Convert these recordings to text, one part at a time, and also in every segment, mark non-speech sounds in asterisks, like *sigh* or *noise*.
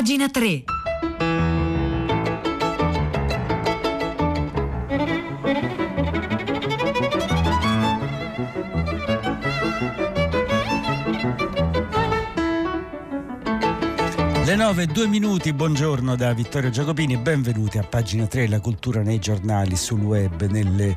Pagina 3. Le 9 due minuti, buongiorno da Vittorio Giacopini, benvenuti a pagina 3, la cultura nei giornali, sul web, nelle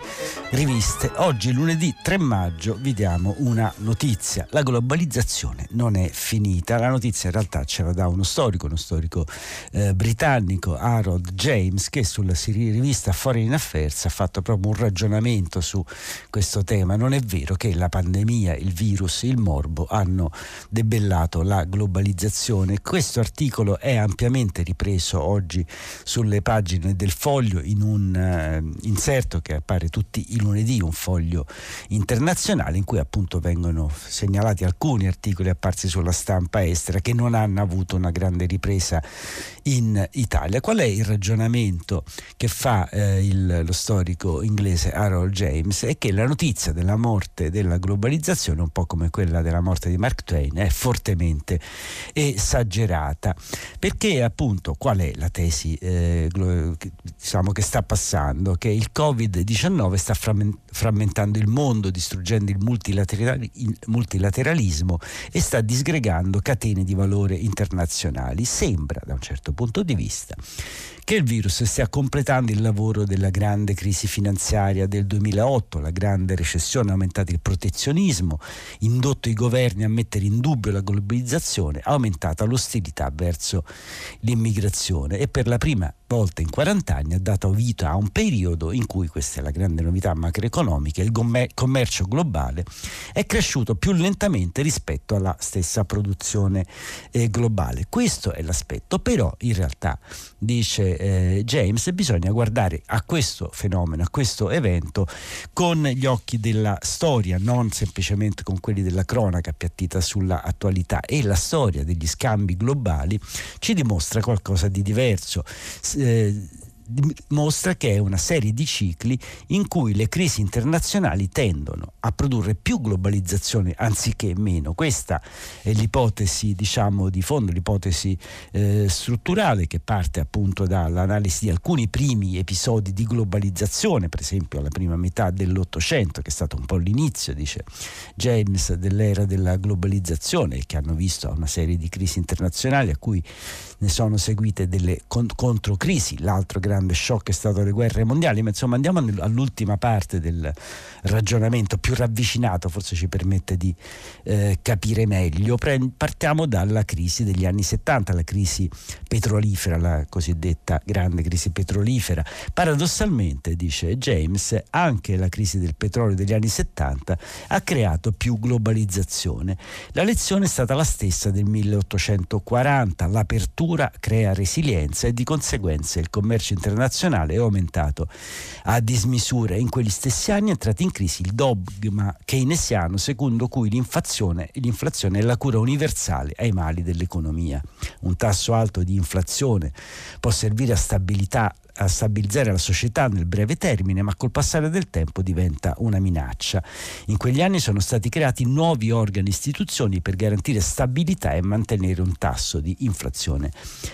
riviste. Oggi, lunedì 3 maggio, vi diamo una notizia. La globalizzazione non è finita. La notizia in realtà ce la dà uno storico, uno storico eh, britannico, Harold James, che sulla rivista Foreign Affairs ha fatto proprio un ragionamento su questo tema. Non è vero che la pandemia, il virus, il morbo hanno debellato la globalizzazione. Questo articolo l'articolo è ampiamente ripreso oggi sulle pagine del foglio in un uh, inserto che appare tutti i lunedì, un foglio internazionale in cui appunto vengono segnalati alcuni articoli apparsi sulla stampa estera che non hanno avuto una grande ripresa in Italia. Qual è il ragionamento che fa eh, il, lo storico inglese Harold James? È che la notizia della morte della globalizzazione, un po' come quella della morte di Mark Twain, è fortemente esagerata perché appunto qual è la tesi eh, diciamo, che sta passando? Che il Covid-19 sta frammentando il mondo, distruggendo il multilateralismo e sta disgregando catene di valore internazionali. Sembra da un certo punto di vista che il virus stia completando il lavoro della grande crisi finanziaria del 2008, la grande recessione ha aumentato il protezionismo, indotto i governi a mettere in dubbio la globalizzazione, ha aumentato l'ostilità verso l'immigrazione. E per la prima volta in 40 anni ha dato vita a un periodo in cui, questa è la grande novità macroeconomica, il commercio globale è cresciuto più lentamente rispetto alla stessa produzione eh, globale. Questo è l'aspetto, però in realtà dice eh, James bisogna guardare a questo fenomeno, a questo evento con gli occhi della storia, non semplicemente con quelli della cronaca appiattita sulla attualità e la storia degli scambi globali ci dimostra qualcosa di diverso eh, mostra che è una serie di cicli in cui le crisi internazionali tendono a produrre più globalizzazione anziché meno. Questa è l'ipotesi diciamo, di fondo, l'ipotesi eh, strutturale che parte appunto dall'analisi di alcuni primi episodi di globalizzazione, per esempio alla prima metà dell'Ottocento, che è stato un po' l'inizio, dice James, dell'era della globalizzazione, che hanno visto una serie di crisi internazionali a cui ne sono seguite delle controcrisi, l'altro grande shock è stato le guerre mondiali, ma insomma andiamo all'ultima parte del ragionamento più ravvicinato, forse ci permette di eh, capire meglio. partiamo dalla crisi degli anni 70, la crisi petrolifera, la cosiddetta grande crisi petrolifera. Paradossalmente, dice James, anche la crisi del petrolio degli anni 70 ha creato più globalizzazione. La lezione è stata la stessa del 1840, l'apertura cultura crea resilienza e di conseguenza il commercio internazionale è aumentato a dismisura. In quegli stessi anni è entrato in crisi il dogma keynesiano secondo cui l'inflazione, l'inflazione è la cura universale ai mali dell'economia. Un tasso alto di inflazione può servire a stabilità a stabilizzare la società nel breve termine, ma col passare del tempo diventa una minaccia. In quegli anni sono stati creati nuovi organi e istituzioni per garantire stabilità e mantenere un tasso di inflazione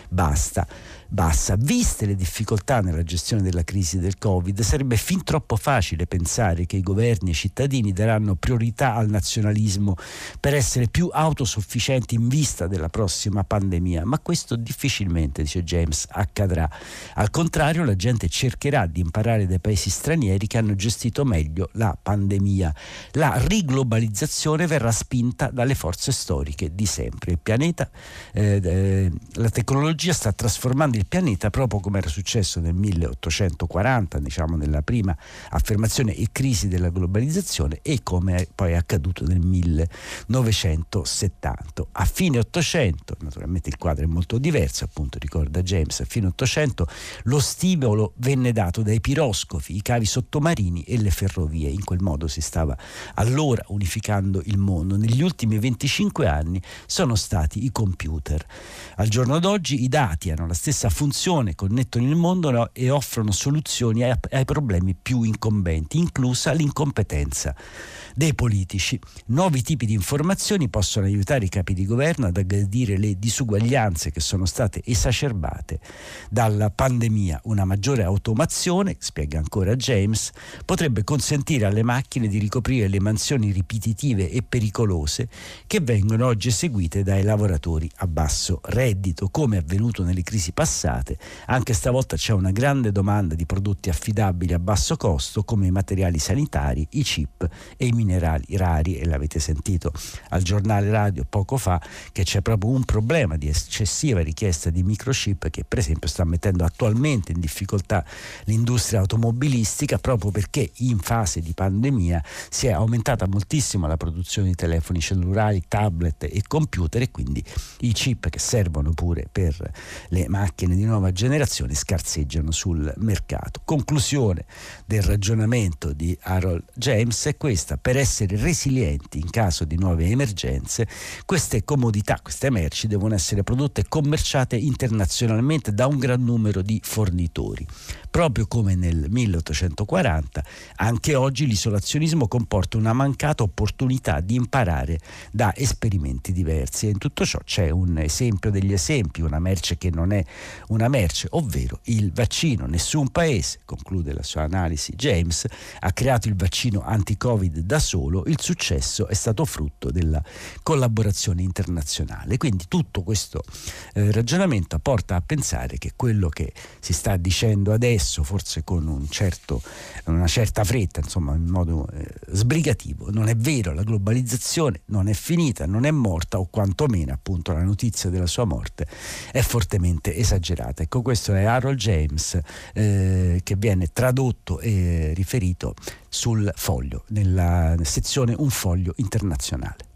basta bassa. Viste le difficoltà nella gestione della crisi del Covid, sarebbe fin troppo facile pensare che i governi e i cittadini daranno priorità al nazionalismo per essere più autosufficienti in vista della prossima pandemia, ma questo difficilmente, dice James, accadrà. Al contrario, la gente cercherà di imparare dai paesi stranieri che hanno gestito meglio la pandemia. La riglobalizzazione verrà spinta dalle forze storiche di sempre. Il pianeta, eh, eh, la tecnologia sta trasformando il pianeta proprio come era successo nel 1840, diciamo nella prima affermazione e crisi della globalizzazione e come poi è accaduto nel 1970. A fine 800, naturalmente il quadro è molto diverso, appunto ricorda James, a fine 800 lo stimolo venne dato dai piroscofi, i cavi sottomarini e le ferrovie. In quel modo si stava allora unificando il mondo. Negli ultimi 25 anni sono stati i computer. Al giorno d'oggi i dati hanno la stessa funzione, connettono il mondo e offrono soluzioni ai, ai problemi più incombenti, inclusa l'incompetenza dei politici. Nuovi tipi di informazioni possono aiutare i capi di governo ad aggredire le disuguaglianze che sono state esacerbate dalla pandemia. Una maggiore automazione, spiega ancora James, potrebbe consentire alle macchine di ricoprire le mansioni ripetitive e pericolose che vengono oggi eseguite dai lavoratori a basso reddito, come è avvenuto nelle crisi passate. Anche stavolta c'è una grande domanda di prodotti affidabili a basso costo come i materiali sanitari, i chip e i minerali rari e l'avete sentito al giornale radio poco fa che c'è proprio un problema di eccessiva richiesta di microchip che per esempio sta mettendo attualmente in difficoltà l'industria automobilistica proprio perché in fase di pandemia si è aumentata moltissimo la produzione di telefoni cellulari, tablet e computer e quindi i chip che servono pure per le macchine di nuova generazione scarseggiano sul mercato. Conclusione del ragionamento di Harold James è questa, per essere resilienti in caso di nuove emergenze, queste comodità, queste merci devono essere prodotte e commerciate internazionalmente da un gran numero di fornitori. Proprio come nel 1840, anche oggi l'isolazionismo comporta una mancata opportunità di imparare da esperimenti diversi e in tutto ciò c'è un esempio degli esempi, una merce che non è una merce, ovvero il vaccino. Nessun paese, conclude la sua analisi James, ha creato il vaccino anti-Covid da solo, il successo è stato frutto della collaborazione internazionale. Quindi tutto questo eh, ragionamento porta a pensare che quello che si sta dicendo adesso adesso, forse con un certo, una certa fretta, insomma in modo eh, sbrigativo. Non è vero, la globalizzazione non è finita, non è morta o quantomeno appunto la notizia della sua morte è fortemente esagerata. Ecco, questo è Harold James eh, che viene tradotto e riferito sul foglio, nella sezione Un foglio internazionale.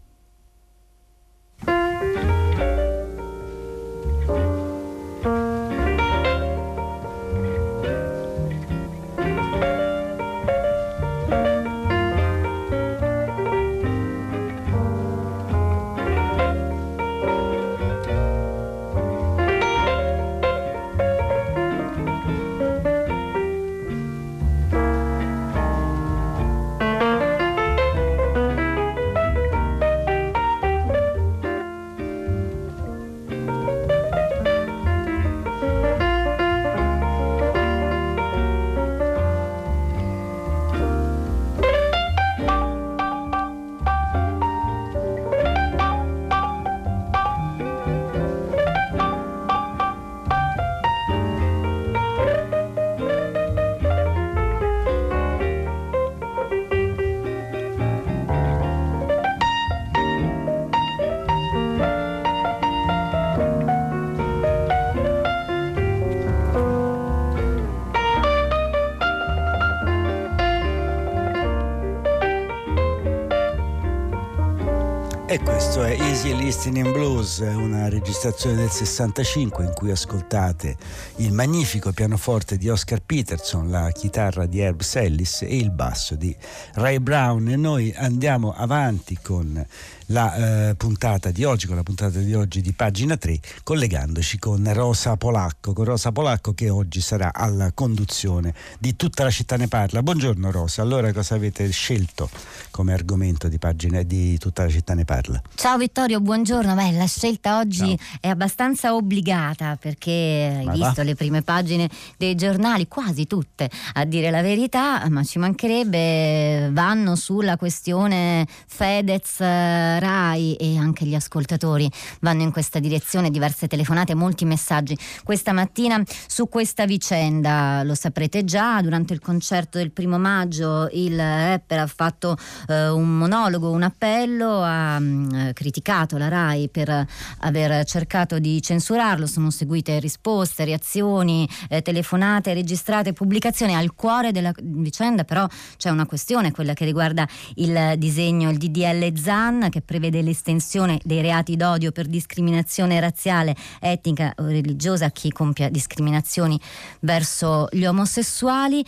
Questo è Easy Listening Blues, una registrazione del 65 in cui ascoltate il magnifico pianoforte di Oscar Peterson, la chitarra di Herb Sellis e il basso di Ray Brown. E noi andiamo avanti con la eh, puntata di oggi, con la puntata di oggi di pagina 3, collegandoci con Rosa Polacco, con Rosa Polacco che oggi sarà alla conduzione di Tutta la città ne parla. Buongiorno Rosa, allora cosa avete scelto come argomento di pagina di Tutta la città ne parla? Ciao Vittorio, buongiorno. Beh, la scelta oggi Ciao. è abbastanza obbligata perché hai ma visto va? le prime pagine dei giornali, quasi tutte, a dire la verità, ma ci mancherebbe, vanno sulla questione Fedez Rai e anche gli ascoltatori vanno in questa direzione, diverse telefonate, molti messaggi questa mattina su questa vicenda. Lo saprete già, durante il concerto del primo maggio il rapper ha fatto eh, un monologo, un appello a mh, criticato la RAI per aver cercato di censurarlo, sono seguite risposte, reazioni, eh, telefonate registrate, pubblicazioni. Al cuore della vicenda però c'è una questione, quella che riguarda il disegno, il DDL ZAN che prevede l'estensione dei reati d'odio per discriminazione razziale, etnica o religiosa a chi compia discriminazioni verso gli omosessuali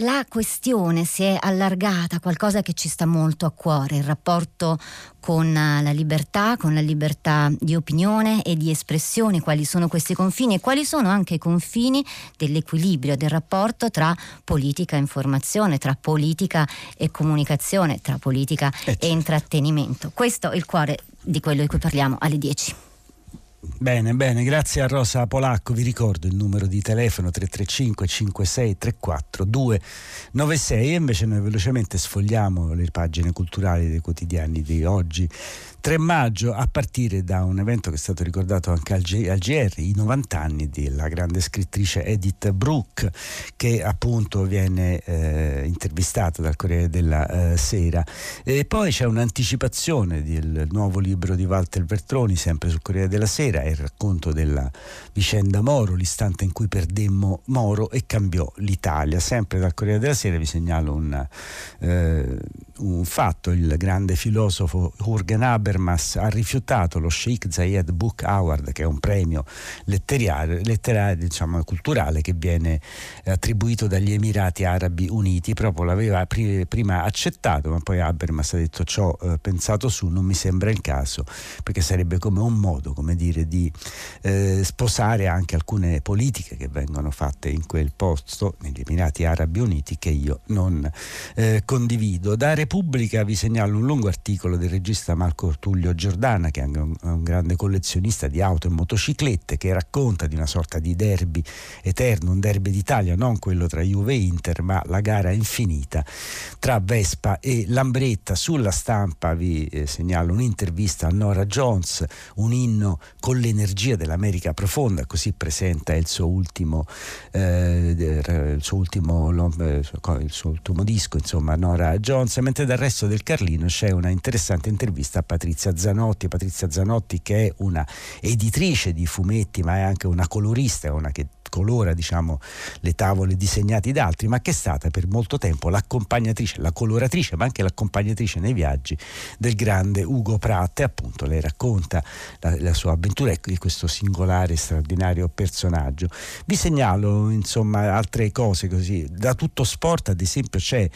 la questione si è allargata qualcosa che ci sta molto a cuore, il rapporto con la libertà, con la libertà di opinione e di espressione, quali sono questi confini e quali sono anche i confini dell'equilibrio del rapporto tra politica e informazione, tra politica e comunicazione, tra politica e certo. intrattenimento. Questo è il cuore di quello di cui parliamo alle 10. Bene, bene, grazie a Rosa Polacco. Vi ricordo il numero di telefono 335 56 34 296 e invece noi velocemente sfogliamo le pagine culturali dei quotidiani di oggi. 3 maggio a partire da un evento che è stato ricordato anche al, G- al GR, i 90 anni della grande scrittrice Edith Brooke che appunto viene eh, intervistata dal Corriere della eh, Sera. E poi c'è un'anticipazione del nuovo libro di Walter Vertroni, sempre sul Corriere della Sera, il racconto della vicenda Moro, l'istante in cui perdemmo Moro e cambiò l'Italia. Sempre dal Corriere della Sera vi segnalo un, eh, un fatto, il grande filosofo Jürgen Haber Habermas ha rifiutato lo Sheikh Zayed Book Award, che è un premio letterario, letterario diciamo, culturale che viene attribuito dagli Emirati Arabi Uniti, proprio l'aveva prima accettato, ma poi Habermas ha detto ciò eh, pensato su, non mi sembra il caso, perché sarebbe come un modo, come dire, di eh, sposare anche alcune politiche che vengono fatte in quel posto, negli Emirati Arabi Uniti, che io non eh, condivido. Da Repubblica vi segnalo un lungo articolo del regista Marco Tullio Giordana, che è un, un, grande collezionista di auto e motociclette, che racconta di una sorta di derby eterno, un derby d'Italia, non quello tra Juve e Inter, ma la gara infinita tra Vespa e Lambretta. Sulla stampa vi eh, segnalo un'intervista a Nora Jones, un inno con l'energia dell'America profonda, così presenta il suo ultimo, eh, il suo ultimo, eh, il suo ultimo disco, insomma, Nora Jones, mentre dal resto del Carlino c'è una interessante intervista a Patrizia Zanotti, Patrizia Zanotti che è una editrice di fumetti ma è anche una colorista, una che colora diciamo, le tavole disegnate da altri, ma che è stata per molto tempo l'accompagnatrice, la coloratrice, ma anche l'accompagnatrice nei viaggi del grande Ugo Pratt e appunto lei racconta la, la sua avventura di questo singolare, straordinario personaggio. Vi segnalo insomma altre cose così, da tutto sport ad esempio c'è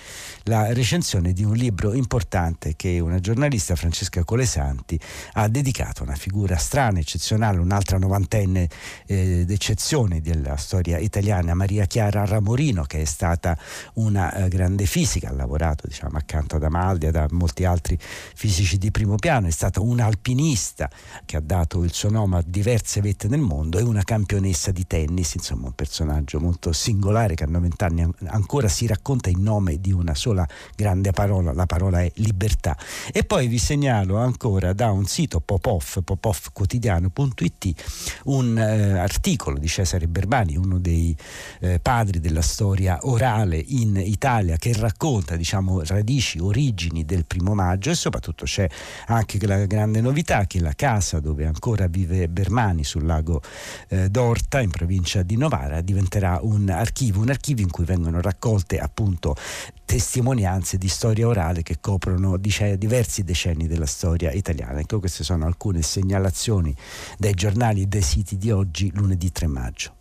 la recensione di un libro importante che una giornalista Francesca Colesanti ha dedicato a una figura strana, eccezionale, un'altra novantenne eh, d'eccezione del della storia italiana, Maria Chiara Ramorino, che è stata una eh, grande fisica, ha lavorato diciamo, accanto ad Amaldi e a molti altri fisici di primo piano, è stata un'alpinista che ha dato il suo nome a diverse vette nel mondo e una campionessa di tennis, insomma un personaggio molto singolare che a 90 anni ancora si racconta in nome di una sola grande parola, la parola è libertà. E poi vi segnalo ancora da un sito Popov, popovquotidiano.it, un eh, articolo di Cesare Berbani Urbani, uno dei eh, padri della storia orale in Italia, che racconta diciamo, radici, origini del primo maggio e soprattutto c'è anche la grande novità che la casa dove ancora vive Bermani sul lago eh, d'Orta in provincia di Novara diventerà un archivio, un archivio in cui vengono raccolte appunto testimonianze di storia orale che coprono dice, diversi decenni della storia italiana. Ecco, queste sono alcune segnalazioni dai giornali e dai siti di oggi, lunedì 3 maggio.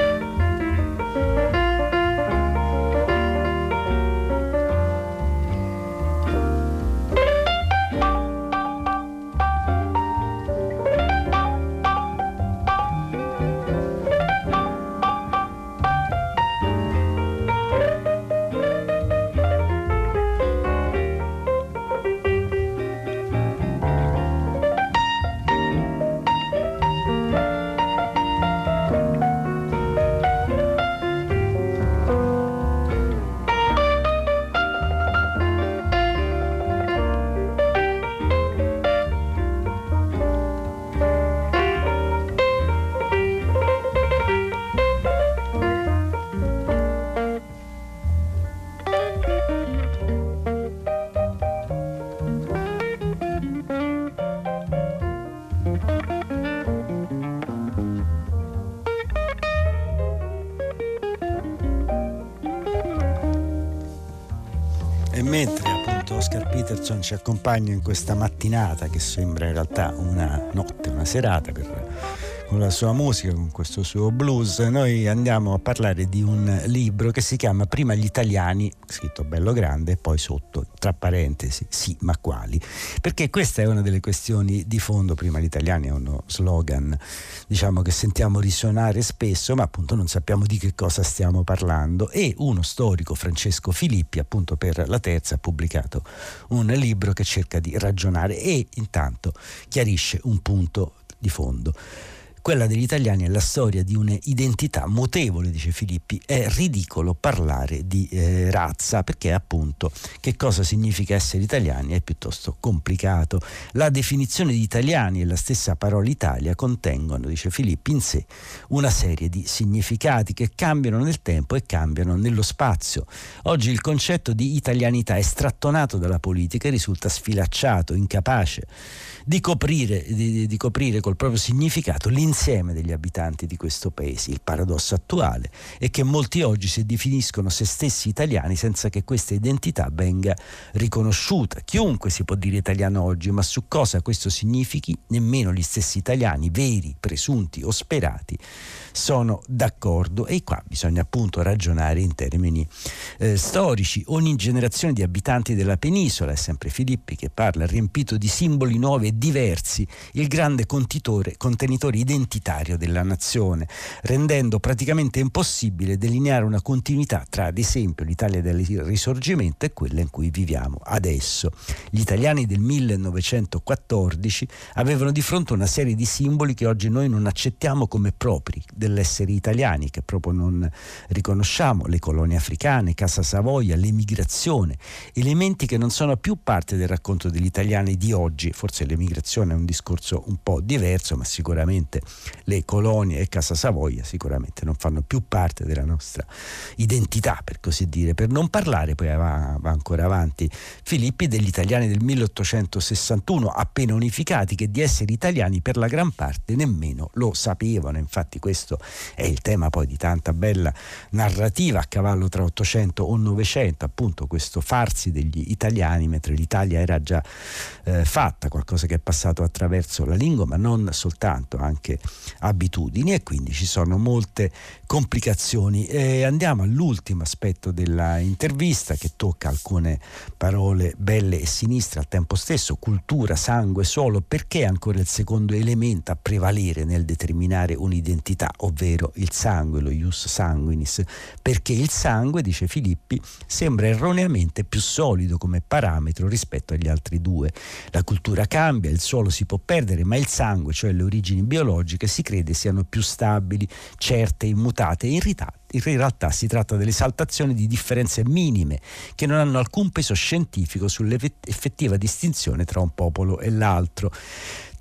ci accompagna in questa mattinata che sembra in realtà una notte, una serata con la sua musica, con questo suo blues, noi andiamo a parlare di un libro che si chiama Prima gli italiani, scritto bello grande, e poi sotto, tra parentesi, sì, ma quali? Perché questa è una delle questioni di fondo, prima gli italiani è uno slogan, diciamo che sentiamo risuonare spesso, ma appunto non sappiamo di che cosa stiamo parlando e uno storico, Francesco Filippi, appunto per la terza, ha pubblicato un libro che cerca di ragionare e intanto chiarisce un punto di fondo. Quella degli italiani è la storia di un'identità mutevole, dice Filippi. È ridicolo parlare di eh, razza perché appunto che cosa significa essere italiani è piuttosto complicato. La definizione di italiani e la stessa parola Italia contengono, dice Filippi, in sé una serie di significati che cambiano nel tempo e cambiano nello spazio. Oggi il concetto di italianità è strattonato dalla politica e risulta sfilacciato, incapace di coprire, di, di coprire col proprio significato l'insieme degli abitanti di questo paese. Il paradosso attuale è che molti oggi si definiscono se stessi italiani senza che questa identità venga riconosciuta. Chiunque si può dire italiano oggi, ma su cosa questo significhi nemmeno gli stessi italiani, veri, presunti o sperati, sono d'accordo e qua bisogna appunto ragionare in termini eh, storici. Ogni generazione di abitanti della penisola, è sempre Filippi che parla, riempito di simboli nuovi e diversi, il grande contenitore identitario della nazione, rendendo praticamente impossibile delineare una continuità tra ad esempio l'Italia del risorgimento e quella in cui viviamo adesso. Gli italiani del 1914 avevano di fronte una serie di simboli che oggi noi non accettiamo come propri dell'essere italiani, che proprio non riconosciamo, le colonie africane, Casa Savoia, l'emigrazione, elementi che non sono più parte del racconto degli italiani di oggi, forse l'emigrazione è un discorso un po' diverso, ma sicuramente le colonie e Casa Savoia sicuramente non fanno più parte della nostra identità, per così dire. Per non parlare, poi va, va ancora avanti, Filippi degli italiani del 1861, appena unificati, che di essere italiani per la gran parte nemmeno lo sapevano. Infatti questo è il tema poi di tanta bella narrativa a cavallo tra 800 o 900, appunto questo farsi degli italiani mentre l'Italia era già eh, fatta, qualcosa che è passato attraverso la lingua, ma non soltanto, anche abitudini e quindi ci sono molte complicazioni. E andiamo all'ultimo aspetto della intervista che tocca alcune parole belle e sinistre al tempo stesso, cultura, sangue, solo, perché ancora il secondo elemento a prevalere nel determinare un'identità, ovvero il sangue, lo ius sanguinis, perché il sangue, dice Filippi, sembra erroneamente più solido come parametro rispetto agli altri due. La cultura cambia, il suolo si può perdere, ma il sangue, cioè le origini biologiche, si crede siano più stabili, certe, immutate e irritate in realtà si tratta dell'esaltazione di differenze minime che non hanno alcun peso scientifico sull'effettiva distinzione tra un popolo e l'altro.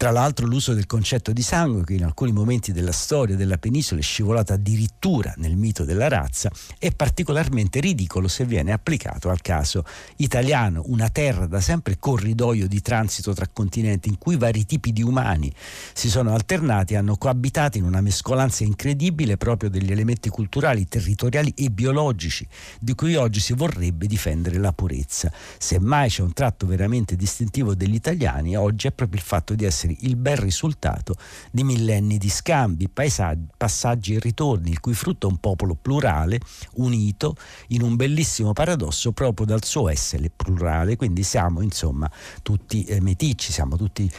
Tra l'altro l'uso del concetto di sangue, che in alcuni momenti della storia della penisola è scivolato addirittura nel mito della razza, è particolarmente ridicolo se viene applicato al caso italiano, una terra da sempre corridoio di transito tra continenti in cui vari tipi di umani si sono alternati e hanno coabitato in una mescolanza incredibile proprio degli elementi culturali, territoriali e biologici, di cui oggi si vorrebbe difendere la purezza. Semmai c'è un tratto veramente distintivo degli italiani, oggi è proprio il fatto di essere il bel risultato di millenni di scambi, paesaggi, passaggi e ritorni, il cui frutto è un popolo plurale, unito in un bellissimo paradosso proprio dal suo essere plurale, quindi siamo insomma tutti eh, meticci, siamo tutti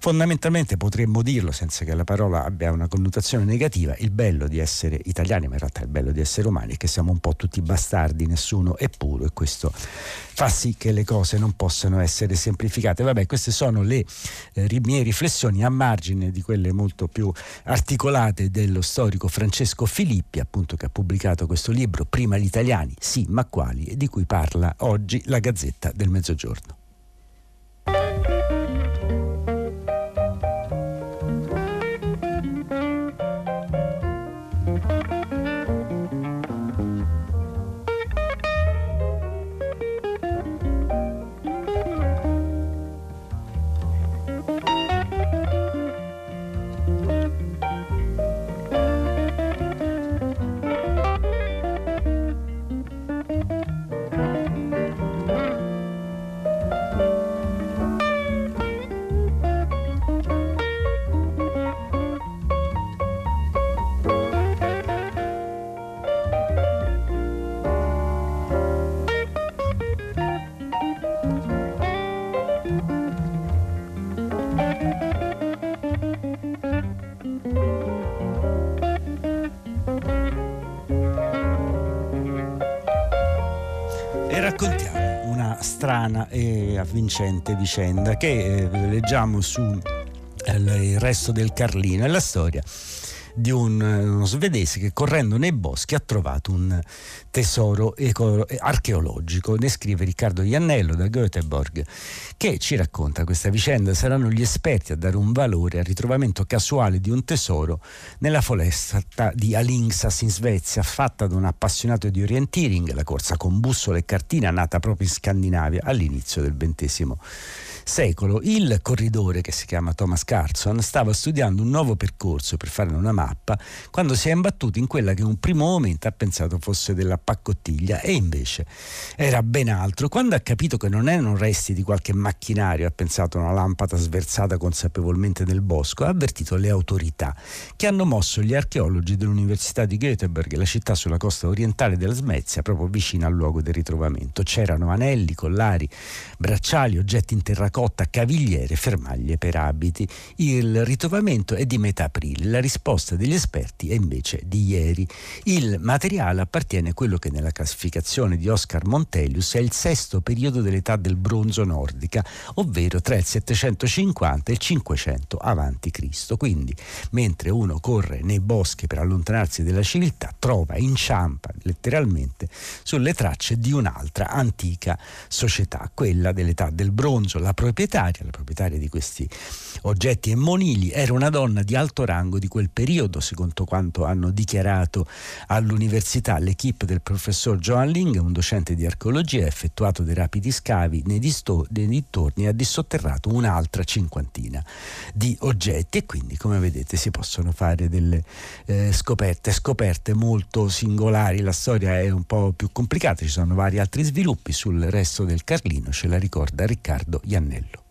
Fondamentalmente potremmo dirlo senza che la parola abbia una connotazione negativa, il bello di essere italiani, ma in realtà il bello di essere umani è che siamo un po' tutti bastardi, nessuno è puro e questo fa sì che le cose non possano essere semplificate. Vabbè, queste sono le eh, mie riflessioni a margine di quelle molto più articolate dello storico Francesco Filippi, appunto che ha pubblicato questo libro Prima gli italiani, sì, ma quali, di cui parla oggi la Gazzetta del Mezzogiorno. Strana e avvincente vicenda che eh, leggiamo su eh, il resto del Carlino. È la storia di un, uno svedese che correndo nei boschi ha trovato un tesoro eco- archeologico. Ne scrive Riccardo Iannello da Göteborg che ci racconta questa vicenda. Saranno gli esperti a dare un valore al ritrovamento casuale di un tesoro nella foresta di Alingsas in Svezia, fatta da un appassionato di orienteering, la corsa con bussola e cartina nata proprio in Scandinavia all'inizio del XX secolo. Il corridore, che si chiama Thomas Carson, stava studiando un nuovo percorso per fare una mappa quando si è imbattuto in quella che in un primo momento ha pensato fosse della paccottiglia e invece era ben altro. Quando ha capito che non erano resti di qualche macchinario, ha pensato a una lampada sversata consapevolmente nel bosco, ha avvertito le autorità che hanno mosso gli archeologi dell'Università di Göteborg, la città sulla costa orientale della Svezia, proprio vicino al luogo del ritrovamento. C'erano anelli, collari, bracciali, oggetti in terracotta terracotta, cavigliere, fermaglie per abiti. Il ritrovamento è di metà aprile, la risposta degli esperti è invece di ieri. Il materiale appartiene a quello che nella classificazione di Oscar Montelius è il sesto periodo dell'età del bronzo nordica, ovvero tra il 750 e il 500 a.C. Quindi, mentre uno corre nei boschi per allontanarsi dalla civiltà, trova, inciampa letteralmente sulle tracce di un'altra antica società, quella dell'età del bronzo, la proprietaria, la proprietaria di questi oggetti e monili, era una donna di alto rango di quel periodo, secondo quanto hanno dichiarato all'università l'equipe del professor Joan Ling, un docente di archeologia, ha effettuato dei rapidi scavi nei, disto- nei dintorni e ha dissotterrato un'altra cinquantina di oggetti e quindi come vedete si possono fare delle eh, scoperte, scoperte molto singolari, la storia è un po' più complicata, ci sono vari altri sviluppi sul resto del Carlino, ce la ricorda Riccardo anhelo.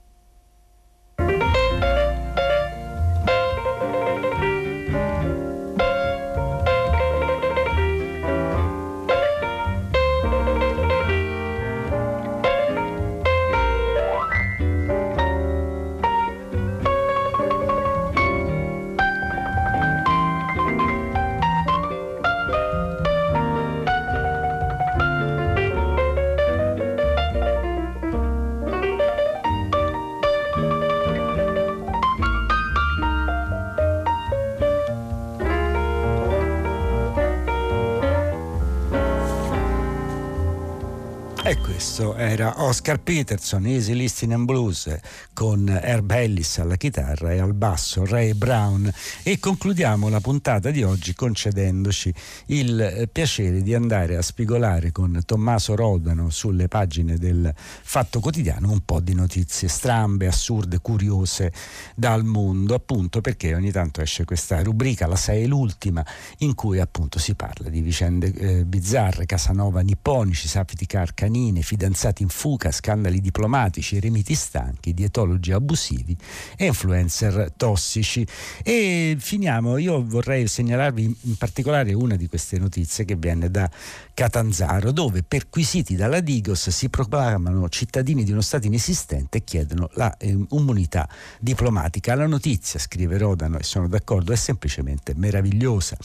Questo era Oscar Peterson, Easy Listening and Blues, con Herb Ellis alla chitarra e al basso Ray Brown. E concludiamo la puntata di oggi concedendoci il piacere di andare a spigolare con Tommaso Rodano sulle pagine del Fatto Quotidiano un po' di notizie strambe, assurde, curiose dal mondo, appunto perché ogni tanto esce questa rubrica, la 6 è l'ultima, in cui appunto si parla di vicende eh, bizzarre, Casanova nipponici, sapiti carcanine, fidanzati fidanzati in fuga, scandali diplomatici, eremiti stanchi, dietologi abusivi e influencer tossici. E finiamo, io vorrei segnalarvi in particolare una di queste notizie che viene da Catanzaro, dove perquisiti dalla Digos si proclamano cittadini di uno Stato inesistente e chiedono la eh, immunità diplomatica. La notizia, scrive Rodano, e sono d'accordo, è semplicemente meravigliosa.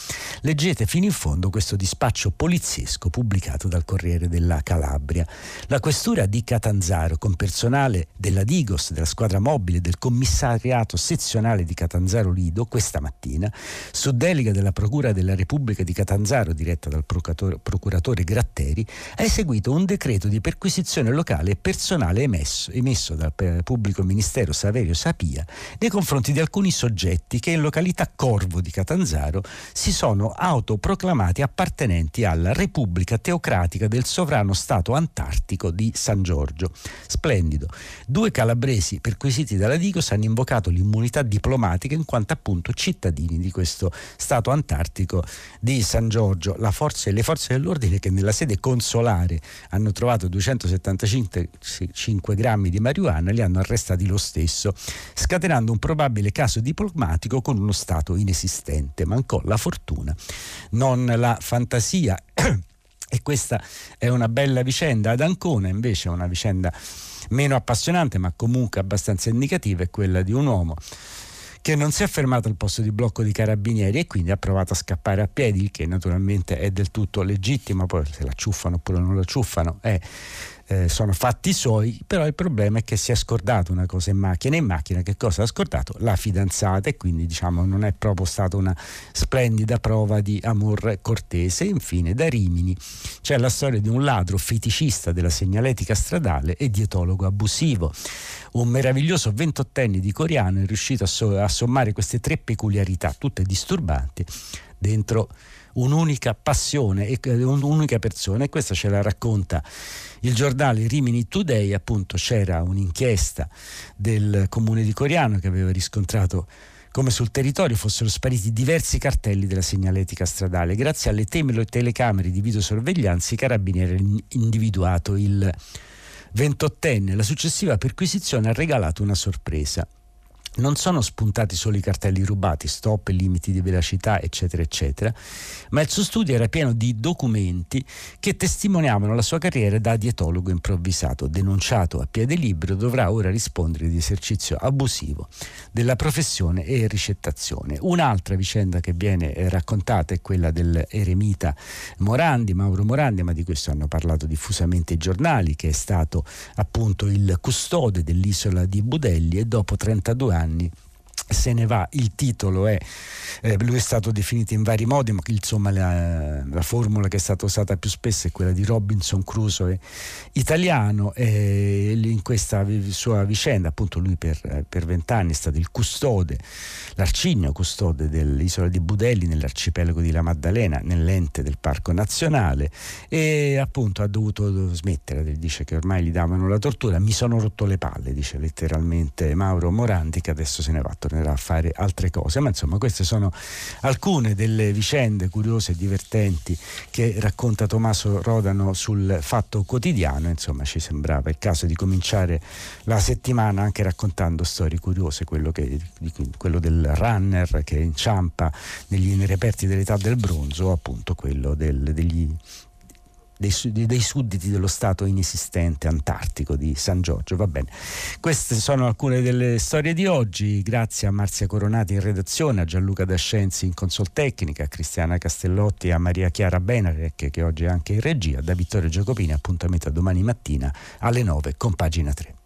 Leggete fino in fondo questo dispaccio poliziesco pubblicato dal Corriere della Calabria. La questura di Catanzaro, con personale della Digos, della squadra mobile del commissariato sezionale di Catanzaro Lido, questa mattina, su delega della Procura della Repubblica di Catanzaro, diretta dal procuratore Gratteri, ha eseguito un decreto di perquisizione locale e personale emesso, emesso dal pubblico ministero Saverio Sapia nei confronti di alcuni soggetti che in località Corvo di Catanzaro si sono autoproclamati appartenenti alla Repubblica Teocratica del Sovrano Stato Antartico Atlantico di San Giorgio. Splendido. Due calabresi perquisiti dalla Digos hanno invocato l'immunità diplomatica in quanto appunto cittadini di questo Stato antartico di San Giorgio. Forza, le forze dell'ordine che nella sede consolare hanno trovato 275 grammi di marijuana li hanno arrestati lo stesso, scatenando un probabile caso diplomatico con uno Stato inesistente. Mancò la fortuna, non la fantasia. *clears throat* E questa è una bella vicenda. Ad Ancona invece è una vicenda meno appassionante ma comunque abbastanza indicativa, è quella di un uomo che non si è fermato al posto di blocco di carabinieri e quindi ha provato a scappare a piedi, che naturalmente è del tutto legittimo, poi se la ciuffano oppure non la ciuffano è eh, sono fatti suoi, però il problema è che si è scordato una cosa in macchina. In macchina che cosa ha scordato? La fidanzata e quindi diciamo non è proprio stata una splendida prova di amor cortese. Infine da Rimini c'è la storia di un ladro feticista della segnaletica stradale e dietologo abusivo. Un meraviglioso ventottenne di coreano è riuscito a, a sommare queste tre peculiarità, tutte disturbanti, dentro un'unica passione eh, un'unica persona e questa ce la racconta il giornale Rimini Today, appunto c'era un'inchiesta del comune di Coriano che aveva riscontrato come sul territorio fossero spariti diversi cartelli della segnaletica stradale. Grazie alle telecamere di videosorveglianza i carabinieri hanno individuato il ventottenne. La successiva perquisizione ha regalato una sorpresa non sono spuntati solo i cartelli rubati, stop, limiti di velocità, eccetera, eccetera, ma il suo studio era pieno di documenti che testimoniavano la sua carriera da dietologo improvvisato. Denunciato a piede libero, dovrà ora rispondere di esercizio abusivo della professione e ricettazione. Un'altra vicenda che viene raccontata è quella dell'eremita Morandi, Mauro Morandi, ma di questo hanno parlato diffusamente i giornali, che è stato appunto il custode dell'isola di Budelli e dopo 32 anni anni se ne va. Il titolo è, eh, lui è stato definito in vari modi, ma insomma la, la, formula che è stata usata più spesso è quella di Robinson Crusoe italiano e in questa sua vicenda, appunto lui per vent'anni è stato il custode, l'arcigno custode dell'isola di Budelli nell'arcipelago di La Maddalena, nell'ente del Parco Nazionale e appunto ha dovuto smettere, dice che ormai gli davano la tortura, mi sono rotto le palle, dice letteralmente Mauro Morandi che adesso se ne va, tornerà a fare altre cose. Ma insomma, queste sono alcune delle vicende curiose e divertenti che racconta Tommaso Rodano sul Fatto Quotidiano. Insomma, ci sembrava il caso di cominciare la settimana anche raccontando storie curiose, quello, che, quello del runner che inciampa negli reperti dell'età del bronzo, appunto quello del, degli dei, dei, sudditi dello Stato inesistente antartico di San Giorgio. Va bene. Queste sono alcune delle storie di oggi. Grazie a Marzia Coronati in redazione, a Gianluca Dascenzi in consol tecnica, a Cristiana Castellotti e a Maria Chiara Benarec che oggi è anche in regia. Da Vittorio Giacopini, appuntamento a domani mattina alle 9 con pagina 3.